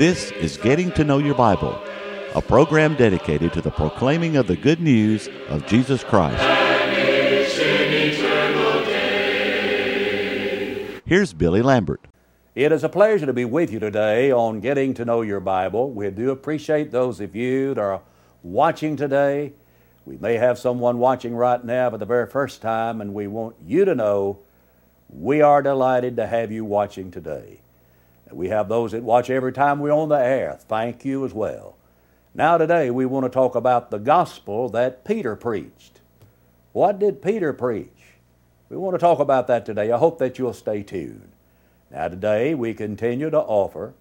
This is Getting to Know Your Bible, a program dedicated to the proclaiming of the good news of Jesus Christ. Here's Billy Lambert. It is a pleasure to be with you today on Getting to Know Your Bible. We do appreciate those of you that are watching today. We may have someone watching right now for the very first time, and we want you to know we are delighted to have you watching today. We have those that watch every time we're on the air. Thank you as well. Now, today, we want to talk about the gospel that Peter preached. What did Peter preach? We want to talk about that today. I hope that you'll stay tuned. Now, today, we continue to offer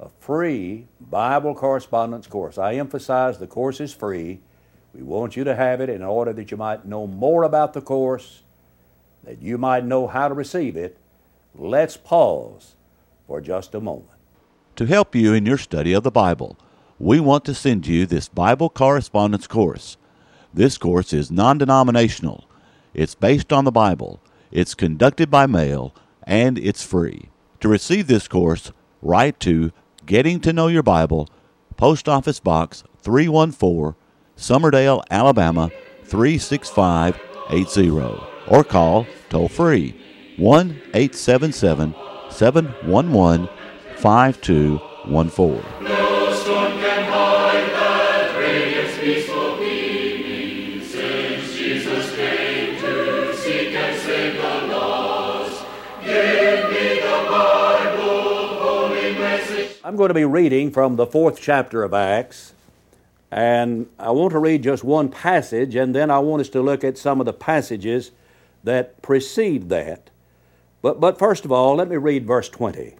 a free Bible correspondence course. I emphasize the course is free. We want you to have it in order that you might know more about the course, that you might know how to receive it. Let's pause for just a moment. To help you in your study of the Bible, we want to send you this Bible correspondence course. This course is non denominational, it's based on the Bible, it's conducted by mail, and it's free. To receive this course, write to Getting to Know Your Bible, Post Office Box 314, Summerdale, Alabama 36580, or call toll free 1 877 711 5214. No storm can hide that radiance peaceful beaming, since Jesus came to seek and save the lost. Give me the Bible, holy message. I'm going to be reading from the fourth chapter of Acts, and I want to read just one passage, and then I want us to look at some of the passages that precede that. But, but first of all, let me read verse 20.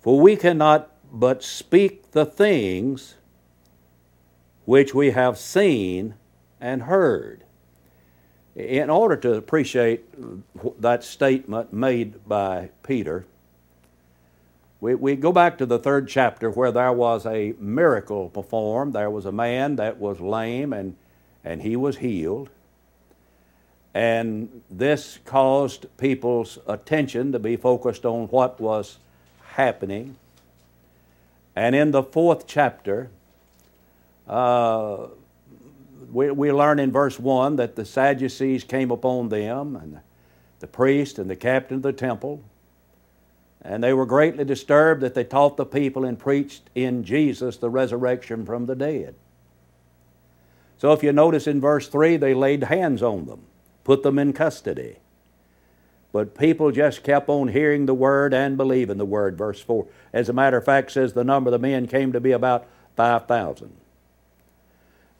For we cannot but speak the things which we have seen and heard. In order to appreciate that statement made by Peter, we, we go back to the third chapter where there was a miracle performed. There was a man that was lame and, and he was healed. And this caused people's attention to be focused on what was happening. And in the fourth chapter, uh, we, we learn in verse 1 that the Sadducees came upon them, and the priest and the captain of the temple, and they were greatly disturbed that they taught the people and preached in Jesus the resurrection from the dead. So if you notice in verse 3, they laid hands on them put them in custody. But people just kept on hearing the word and believing the word. Verse 4. As a matter of fact, says the number of the men came to be about 5,000.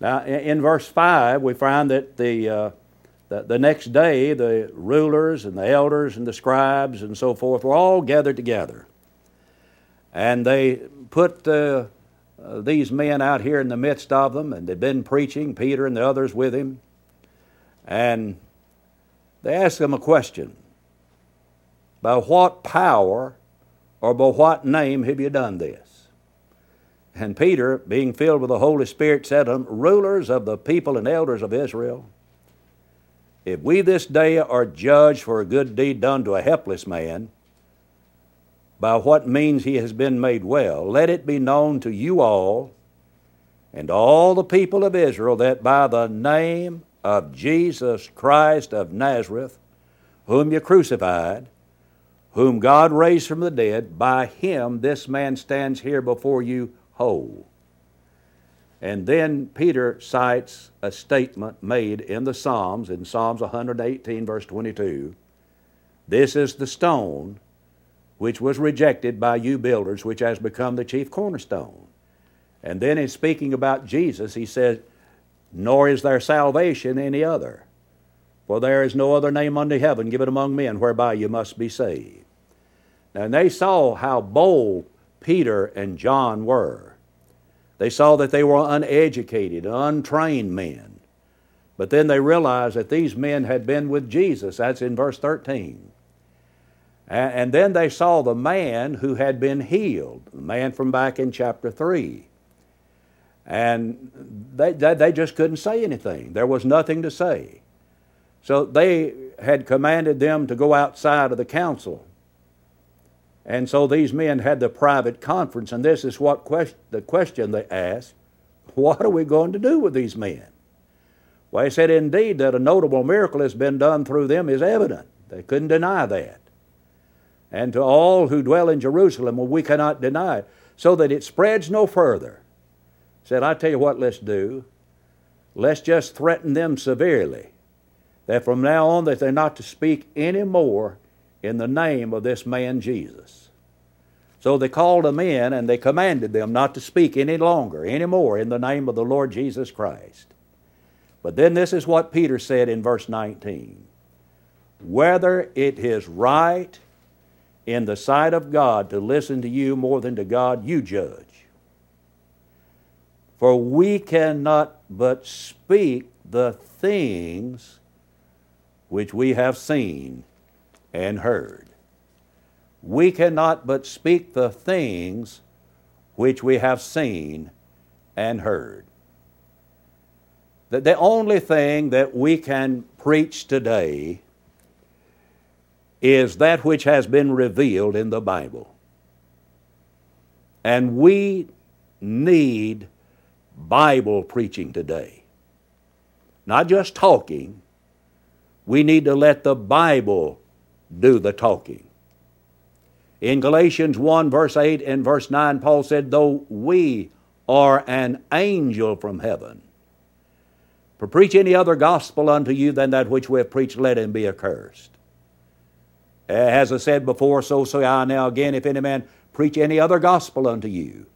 Now, in verse 5, we find that the, uh, the, the, next day the rulers and the elders and the scribes and so forth were all gathered together. And they put uh, uh, these men out here in the midst of them, and they'd been preaching, Peter and the others with him. And they asked him a question By what power or by what name have you done this? And Peter, being filled with the Holy Spirit, said to them, Rulers of the people and elders of Israel, if we this day are judged for a good deed done to a helpless man, by what means he has been made well, let it be known to you all and all the people of Israel that by the name of Jesus Christ of Nazareth, whom you crucified, whom God raised from the dead, by him this man stands here before you whole. And then Peter cites a statement made in the Psalms, in Psalms 118, verse 22. This is the stone which was rejected by you builders, which has become the chief cornerstone. And then in speaking about Jesus, he says, nor is there salvation any other. For there is no other name under heaven given among men whereby you must be saved. Now, and they saw how bold Peter and John were. They saw that they were uneducated, untrained men. But then they realized that these men had been with Jesus. That's in verse 13. And then they saw the man who had been healed, the man from back in chapter 3. And they, they, they just couldn't say anything. There was nothing to say. So they had commanded them to go outside of the council. And so these men had the private conference, and this is what quest- the question they asked What are we going to do with these men? Well, he said, Indeed, that a notable miracle has been done through them is evident. They couldn't deny that. And to all who dwell in Jerusalem, well, we cannot deny it, so that it spreads no further. Said, I tell you what, let's do. Let's just threaten them severely that from now on that they're not to speak any more in the name of this man Jesus. So they called them in and they commanded them not to speak any longer, any more in the name of the Lord Jesus Christ. But then this is what Peter said in verse 19 Whether it is right in the sight of God to listen to you more than to God, you judge. For we cannot but speak the things which we have seen and heard. We cannot but speak the things which we have seen and heard. That the only thing that we can preach today is that which has been revealed in the Bible. And we need Bible preaching today. Not just talking, we need to let the Bible do the talking. In Galatians 1, verse 8 and verse 9, Paul said, Though we are an angel from heaven, for preach any other gospel unto you than that which we have preached, let him be accursed. As I said before, so say I now again, if any man preach any other gospel unto you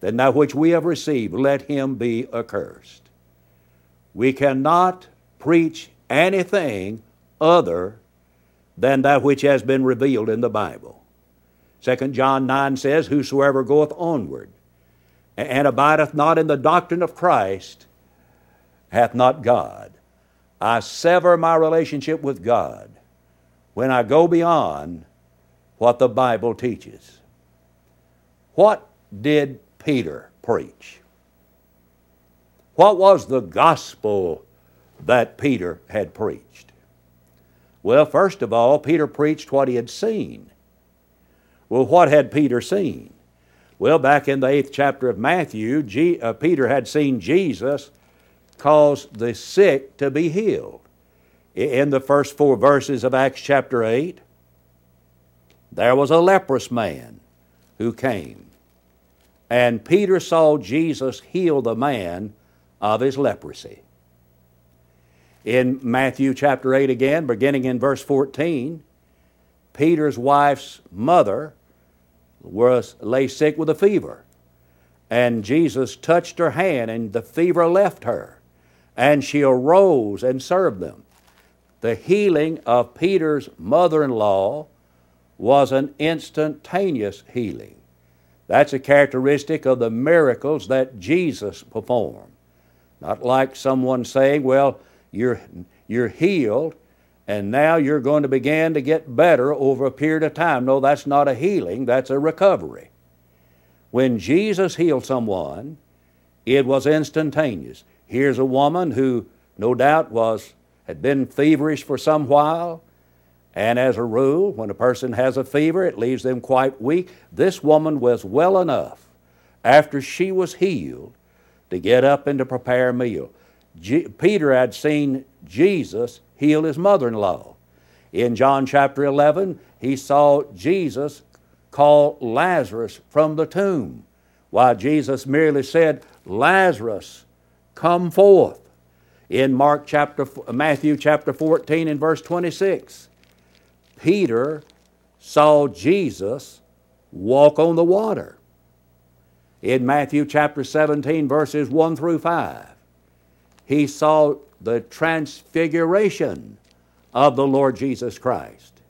than that which we have received, let him be accursed. We cannot preach anything other than that which has been revealed in the Bible. 2 John 9 says, Whosoever goeth onward and abideth not in the doctrine of Christ hath not God. I sever my relationship with God when I go beyond what the Bible teaches. What did Peter preach? What was the gospel that Peter had preached? Well, first of all, Peter preached what he had seen. Well, what had Peter seen? Well, back in the eighth chapter of Matthew, G, uh, Peter had seen Jesus cause the sick to be healed. In the first four verses of Acts chapter 8, there was a leprous man who came. And Peter saw Jesus heal the man of his leprosy. In Matthew chapter 8 again, beginning in verse 14, Peter's wife's mother was lay sick with a fever. And Jesus touched her hand, and the fever left her. And she arose and served them. The healing of Peter's mother in law was an instantaneous healing. That's a characteristic of the miracles that Jesus performed. Not like someone saying, well, you're, you're healed, and now you're going to begin to get better over a period of time. No, that's not a healing, that's a recovery. When Jesus healed someone, it was instantaneous. Here's a woman who, no doubt, was had been feverish for some while, and as a rule, when a person has a fever, it leaves them quite weak. This woman was well enough after she was healed to get up and to prepare a meal. Peter had seen Jesus heal his mother in law. In John chapter 11, he saw Jesus call Lazarus from the tomb, while Jesus merely said, Lazarus, come forth. In Mark chapter, Matthew chapter 14 and verse 26, Peter saw Jesus walk on the water. In Matthew chapter 17, verses 1 through 5, he saw the transfiguration of the Lord Jesus Christ.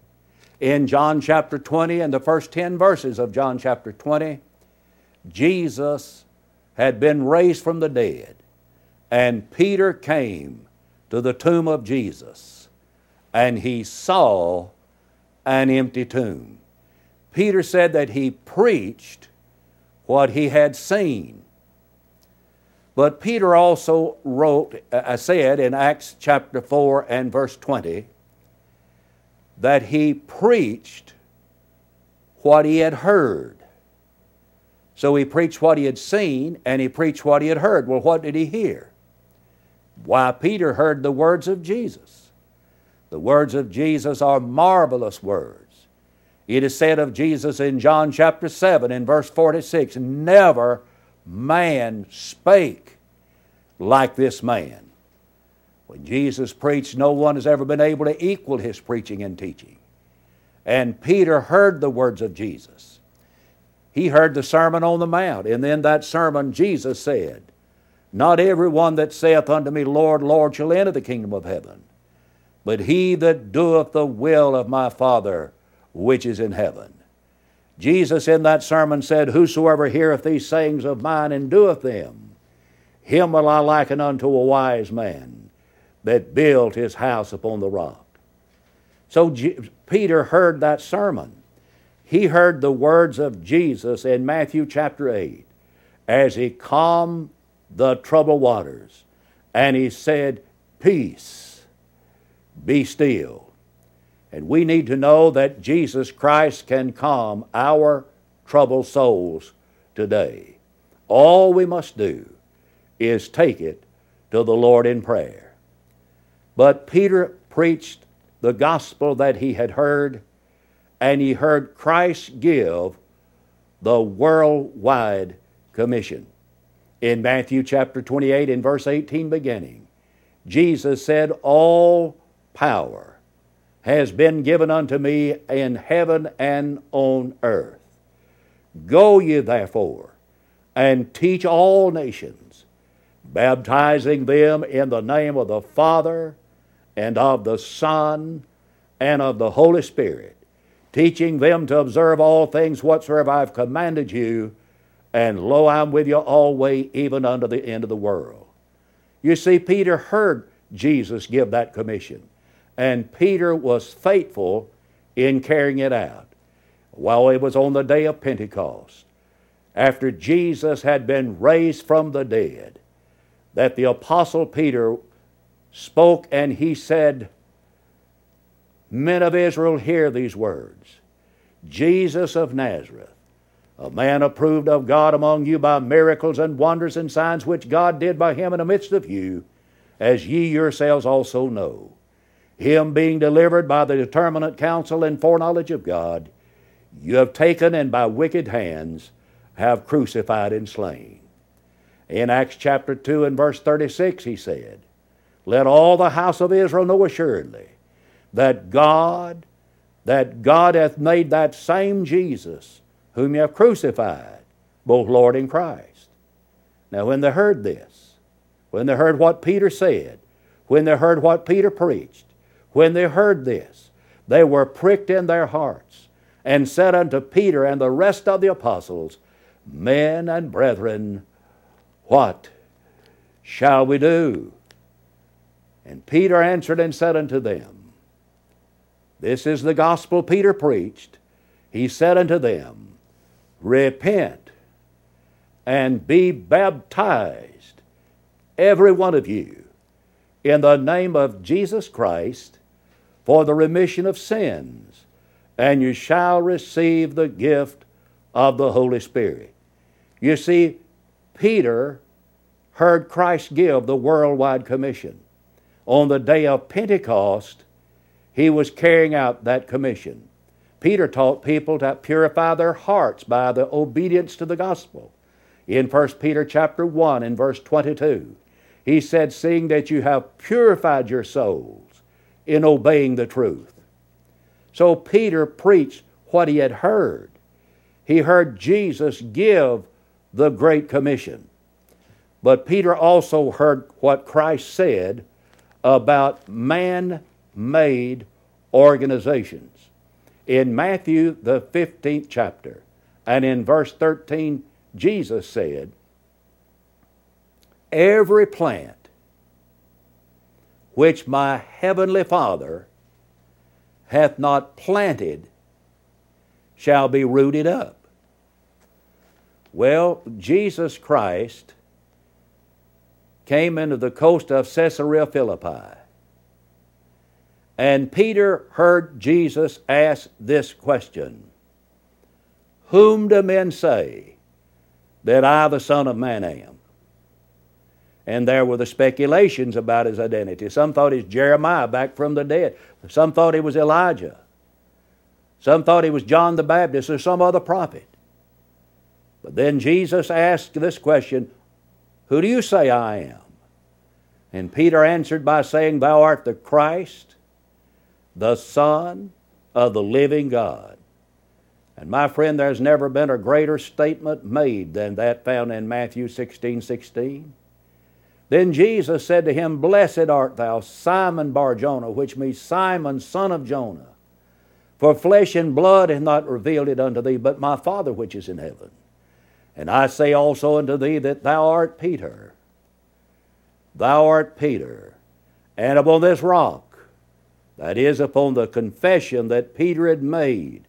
In John chapter 20 and the first 10 verses of John chapter 20, Jesus had been raised from the dead, and Peter came to the tomb of Jesus, and he saw an empty tomb. Peter said that he preached what he had seen. But Peter also wrote, I uh, said in Acts chapter 4 and verse 20, that he preached what he had heard. So he preached what he had seen and he preached what he had heard. Well, what did he hear? Why, Peter heard the words of Jesus. The words of Jesus are marvelous words. It is said of Jesus in John chapter 7 in verse 46 Never man spake like this man. When Jesus preached, no one has ever been able to equal his preaching and teaching. And Peter heard the words of Jesus. He heard the Sermon on the Mount, and in that sermon, Jesus said, Not every one that saith unto me, Lord, Lord, shall enter the kingdom of heaven, but he that doeth the will of my Father which is in heaven. Jesus in that sermon said, Whosoever heareth these sayings of mine and doeth them, him will I liken unto a wise man that built his house upon the rock. So Peter heard that sermon. He heard the words of Jesus in Matthew chapter 8 as he calmed the troubled waters and he said, Peace, be still. And we need to know that Jesus Christ can calm our troubled souls today. All we must do is take it to the Lord in prayer. But Peter preached the gospel that he had heard, and he heard Christ give the worldwide commission. In Matthew chapter 28, in verse 18 beginning, Jesus said, All power has been given unto me in heaven and on earth. Go ye therefore and teach all nations, baptizing them in the name of the Father and of the Son and of the Holy Spirit, teaching them to observe all things whatsoever I have commanded you, and lo, I'm with you always, even unto the end of the world. You see, Peter heard Jesus give that commission, and Peter was faithful in carrying it out. While it was on the day of Pentecost, after Jesus had been raised from the dead, that the Apostle Peter spoke and he said, Men of Israel, hear these words Jesus of Nazareth, a man approved of God among you by miracles and wonders and signs which God did by him in the midst of you, as ye yourselves also know. Him being delivered by the determinate counsel and foreknowledge of God, you have taken and by wicked hands have crucified and slain. In Acts chapter 2 and verse 36, he said, Let all the house of Israel know assuredly that God, that God hath made that same Jesus whom you have crucified, both Lord and Christ. Now, when they heard this, when they heard what Peter said, when they heard what Peter preached, when they heard this, they were pricked in their hearts and said unto Peter and the rest of the apostles, Men and brethren, what shall we do? And Peter answered and said unto them, This is the gospel Peter preached. He said unto them, Repent and be baptized, every one of you, in the name of Jesus Christ for the remission of sins, and you shall receive the gift of the Holy Spirit. You see, Peter heard Christ give the worldwide commission. On the day of Pentecost, he was carrying out that commission. Peter taught people to purify their hearts by the obedience to the gospel. In 1 Peter chapter 1 and verse 22, he said, Seeing that you have purified your souls in obeying the truth. So Peter preached what he had heard. He heard Jesus give the Great Commission. But Peter also heard what Christ said about man made organizations. In Matthew, the 15th chapter, and in verse 13, Jesus said, Every plant which my heavenly Father hath not planted shall be rooted up. Well, Jesus Christ came into the coast of Caesarea Philippi. And Peter heard Jesus ask this question Whom do men say that I, the Son of Man, am? And there were the speculations about his identity. Some thought he's Jeremiah back from the dead. Some thought he was Elijah. Some thought he was John the Baptist or some other prophet. But then Jesus asked this question Who do you say I am? And Peter answered by saying, Thou art the Christ, the Son of the living God. And my friend, there's never been a greater statement made than that found in Matthew 16 16. Then Jesus said to him, Blessed art thou, Simon Barjona, which means Simon, son of Jonah. For flesh and blood hath not revealed it unto thee, but my Father which is in heaven. And I say also unto thee that thou art Peter. Thou art Peter. And upon this rock, that is, upon the confession that Peter had made,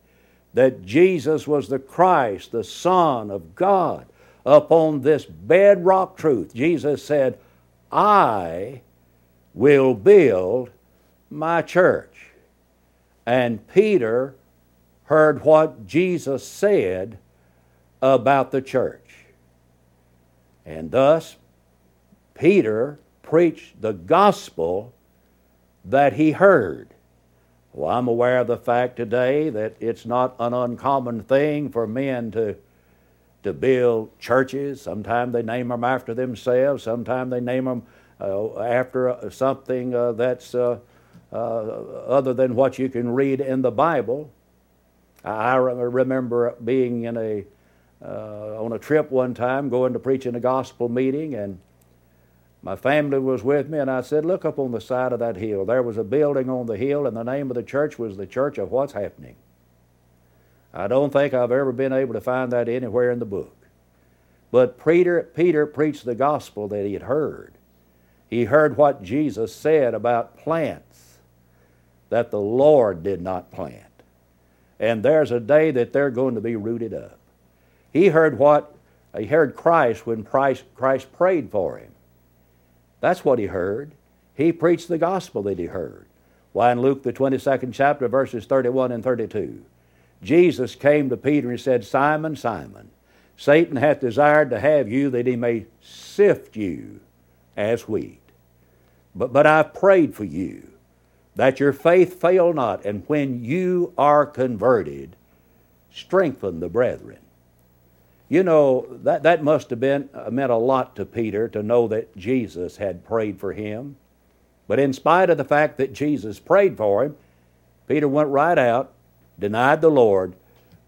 that Jesus was the Christ, the Son of God, upon this bedrock truth, Jesus said, I will build my church. And Peter heard what Jesus said about the church. And thus, Peter preached the gospel that he heard. Well, I'm aware of the fact today that it's not an uncommon thing for men to to build churches. Sometimes they name them after themselves. Sometimes they name them uh, after uh, something uh, that's uh, uh, other than what you can read in the Bible. I remember being in a uh, on a trip one time, going to preach in a gospel meeting, and my family was with me, and I said, "Look up on the side of that hill. There was a building on the hill, and the name of the church was the Church of What's Happening." I don't think I've ever been able to find that anywhere in the book. But Peter, Peter preached the gospel that he had heard. He heard what Jesus said about plants that the Lord did not plant. And there's a day that they're going to be rooted up. He heard what he heard Christ when Christ, Christ prayed for him. That's what he heard. He preached the gospel that he heard. Why, in Luke, the 22nd chapter, verses 31 and 32, Jesus came to Peter and said, Simon, Simon, Satan hath desired to have you that he may sift you as wheat. But, but I've prayed for you that your faith fail not, and when you are converted, strengthen the brethren. You know, that, that must have been, uh, meant a lot to Peter to know that Jesus had prayed for him. But in spite of the fact that Jesus prayed for him, Peter went right out denied the Lord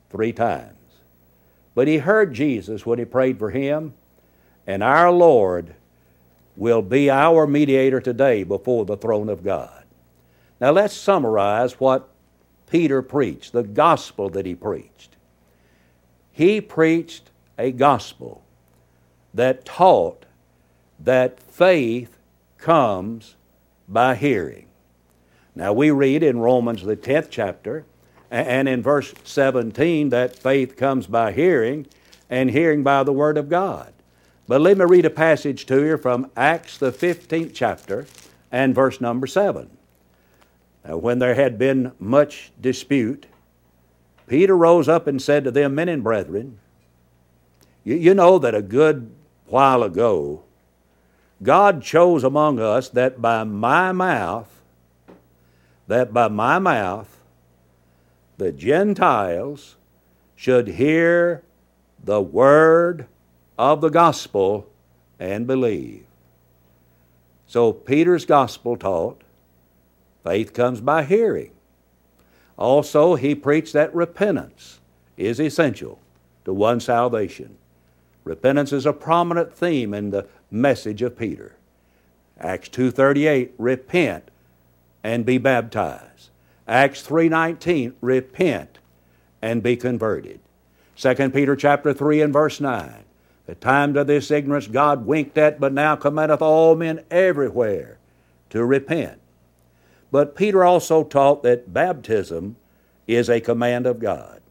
three times. But he heard Jesus when he prayed for him, and our Lord will be our mediator today before the throne of God. Now let's summarize what Peter preached, the gospel that he preached. He preached a gospel that taught that faith comes by hearing. Now we read in Romans, the 10th chapter, and in verse 17, that faith comes by hearing, and hearing by the Word of God. But let me read a passage to you from Acts, the 15th chapter, and verse number 7. Now, when there had been much dispute, Peter rose up and said to them, Men and brethren, you, you know that a good while ago, God chose among us that by my mouth, that by my mouth, the Gentiles should hear the word of the gospel and believe. So Peter's gospel taught faith comes by hearing. Also, he preached that repentance is essential to one's salvation. Repentance is a prominent theme in the message of Peter. Acts 2:38 repent and be baptized. Acts 3:19, repent and be converted. 2 Peter chapter 3 and verse 9. The time of this ignorance God winked at, but now commandeth all men everywhere to repent. But Peter also taught that baptism is a command of God.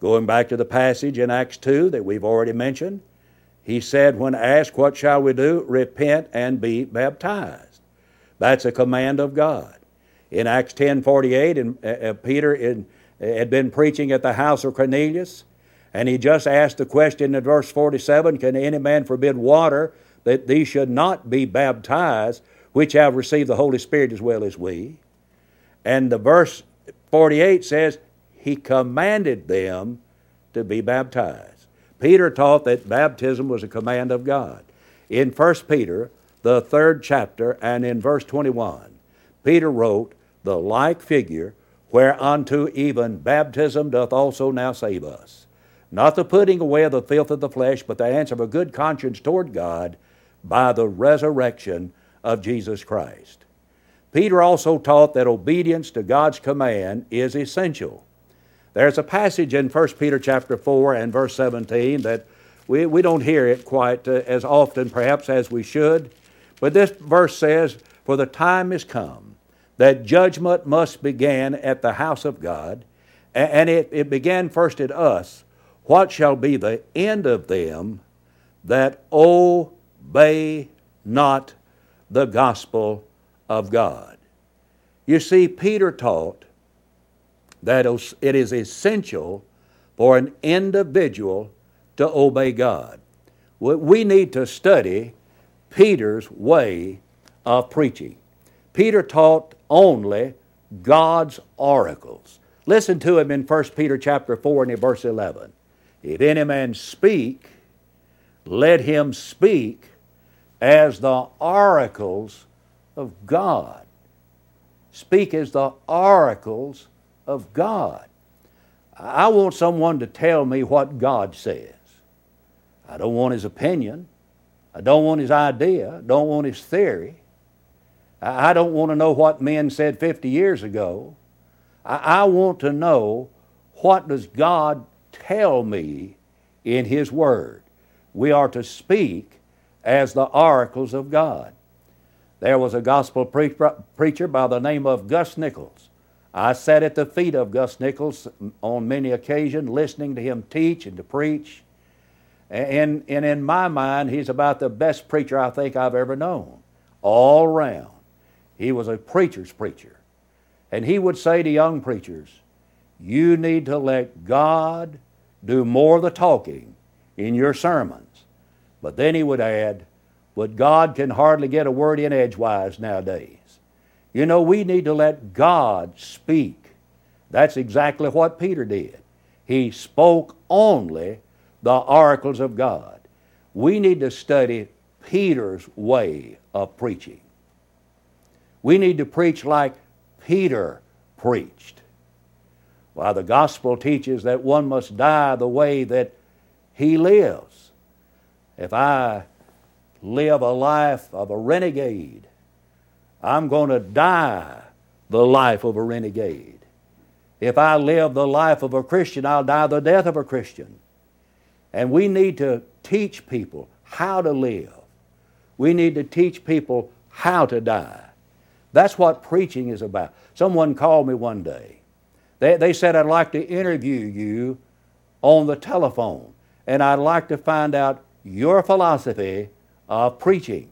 Going back to the passage in Acts 2 that we've already mentioned, he said, When asked, What shall we do? Repent and be baptized. That's a command of God in Acts 10:48, and uh, uh, Peter in, uh, had been preaching at the house of Cornelius, And he just asked the question in verse 47 Can any man forbid water that these should not be baptized, which have received the Holy Spirit as well as we? And the verse 48 says, He commanded them to be baptized. Peter taught that baptism was a command of God. In 1 Peter, the third chapter, and in verse 21, Peter wrote, The like figure, whereunto even baptism doth also now save us. Not the putting away of the filth of the flesh, but the answer of a good conscience toward God by the resurrection of Jesus Christ. Peter also taught that obedience to God's command is essential. There's a passage in 1 Peter chapter 4 and verse 17 that we, we don't hear it quite uh, as often perhaps as we should, but this verse says, For the time is come that judgment must begin at the house of God, and it, it began first at us. What shall be the end of them that obey not the gospel of God? You see, Peter taught that it is essential for an individual to obey God. We need to study Peter's way of preaching. Peter taught only God's oracles. Listen to him in 1 Peter chapter 4 and verse 11. If any man speak, let him speak as the oracles of God. Speak as the oracles of God. I want someone to tell me what God says. I don't want his opinion. I don't want his idea. I don't want his theory. I don't want to know what men said 50 years ago. I want to know what does God tell me in his word. We are to speak as the oracles of God. There was a gospel pre- preacher by the name of Gus Nichols. I sat at the feet of Gus Nichols on many occasions, listening to him teach and to preach. And, and in my mind, he's about the best preacher I think I've ever known, all around. He was a preacher's preacher. And he would say to young preachers, You need to let God do more of the talking in your sermons. But then he would add, But God can hardly get a word in edgewise nowadays. You know, we need to let God speak. That's exactly what Peter did. He spoke only the oracles of God. We need to study Peter's way of preaching. We need to preach like Peter preached. While the gospel teaches that one must die the way that he lives. If I live a life of a renegade, I'm going to die the life of a renegade. If I live the life of a Christian, I'll die the death of a Christian. And we need to teach people how to live. We need to teach people how to die. That's what preaching is about. Someone called me one day. They, they said, I'd like to interview you on the telephone, and I'd like to find out your philosophy of preaching.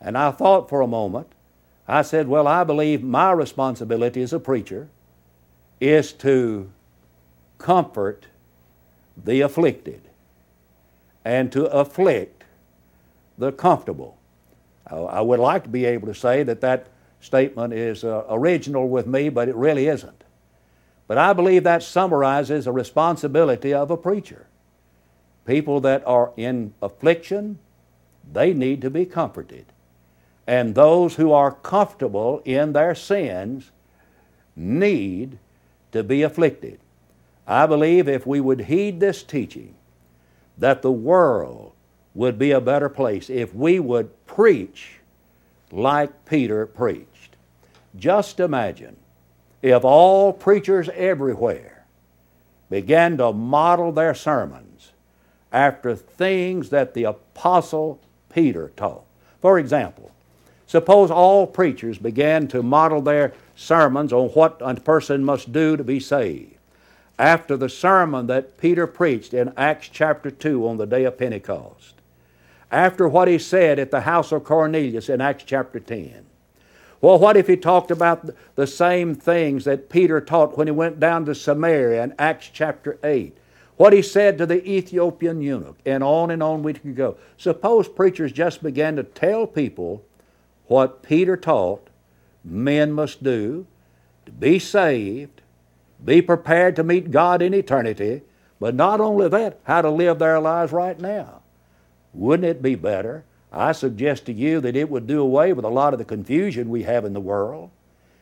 And I thought for a moment, I said, Well, I believe my responsibility as a preacher is to comfort the afflicted and to afflict the comfortable. I would like to be able to say that that statement is uh, original with me, but it really isn't. But I believe that summarizes a responsibility of a preacher. People that are in affliction, they need to be comforted. And those who are comfortable in their sins need to be afflicted. I believe if we would heed this teaching, that the world would be a better place if we would preach like Peter preached. Just imagine if all preachers everywhere began to model their sermons after things that the Apostle Peter taught. For example, Suppose all preachers began to model their sermons on what a person must do to be saved. After the sermon that Peter preached in Acts chapter 2 on the day of Pentecost, after what he said at the house of Cornelius in Acts chapter 10. Well, what if he talked about the same things that Peter taught when he went down to Samaria in Acts chapter 8? what he said to the Ethiopian eunuch, and on and on we could go. Suppose preachers just began to tell people what Peter taught men must do to be saved, be prepared to meet God in eternity, but not only that, how to live their lives right now. Wouldn't it be better? I suggest to you that it would do away with a lot of the confusion we have in the world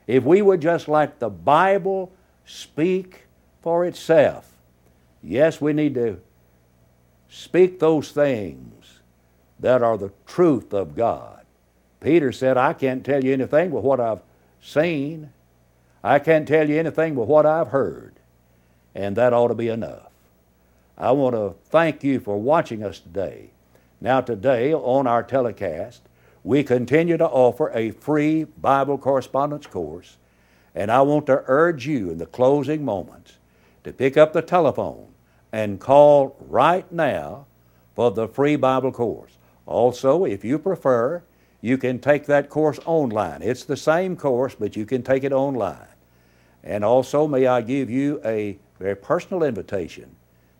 if we would just let the Bible speak for itself. Yes, we need to speak those things that are the truth of God. Peter said, I can't tell you anything but what I've seen. I can't tell you anything but what I've heard. And that ought to be enough. I want to thank you for watching us today. Now, today on our telecast, we continue to offer a free Bible correspondence course, and I want to urge you in the closing moments to pick up the telephone and call right now for the free Bible course. Also, if you prefer, you can take that course online. It's the same course, but you can take it online. And also, may I give you a very personal invitation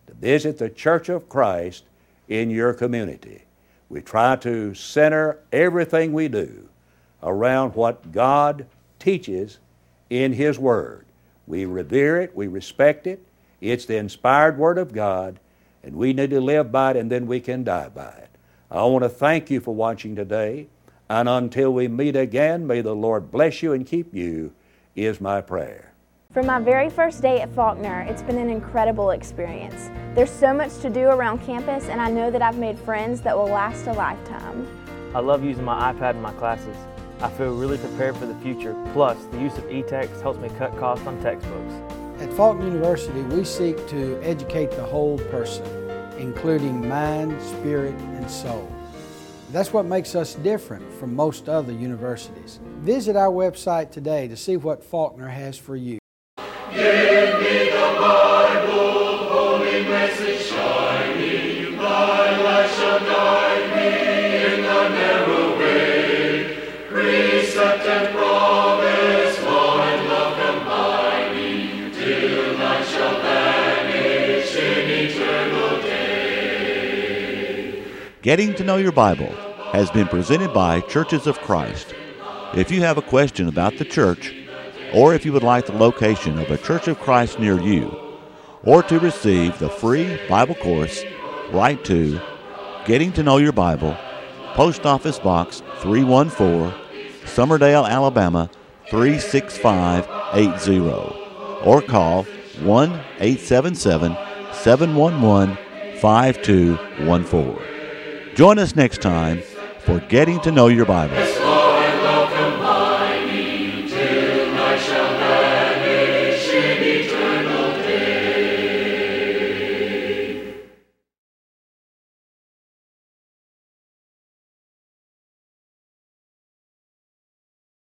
to visit the Church of Christ in your community. We try to center everything we do around what God teaches in His Word. We revere it, we respect it, it's the inspired Word of God, and we need to live by it and then we can die by it. I want to thank you for watching today, and until we meet again, may the Lord bless you and keep you, is my prayer. From my very first day at Faulkner, it's been an incredible experience. There's so much to do around campus, and I know that I've made friends that will last a lifetime. I love using my iPad in my classes. I feel really prepared for the future. Plus, the use of e-text helps me cut costs on textbooks. At Faulkner University, we seek to educate the whole person, including mind, spirit, and soul. That's what makes us different from most other universities. Visit our website today to see what Faulkner has for you. Getting to Know Your Bible has been presented by Churches of Christ. If you have a question about the church, or if you would like the location of a Church of Christ near you, or to receive the free Bible course, write to Getting to Know Your Bible, Post Office Box 314, Summerdale, Alabama 36580, or call 1 877 711 5214. Join us next time for Getting to Know Your Bible.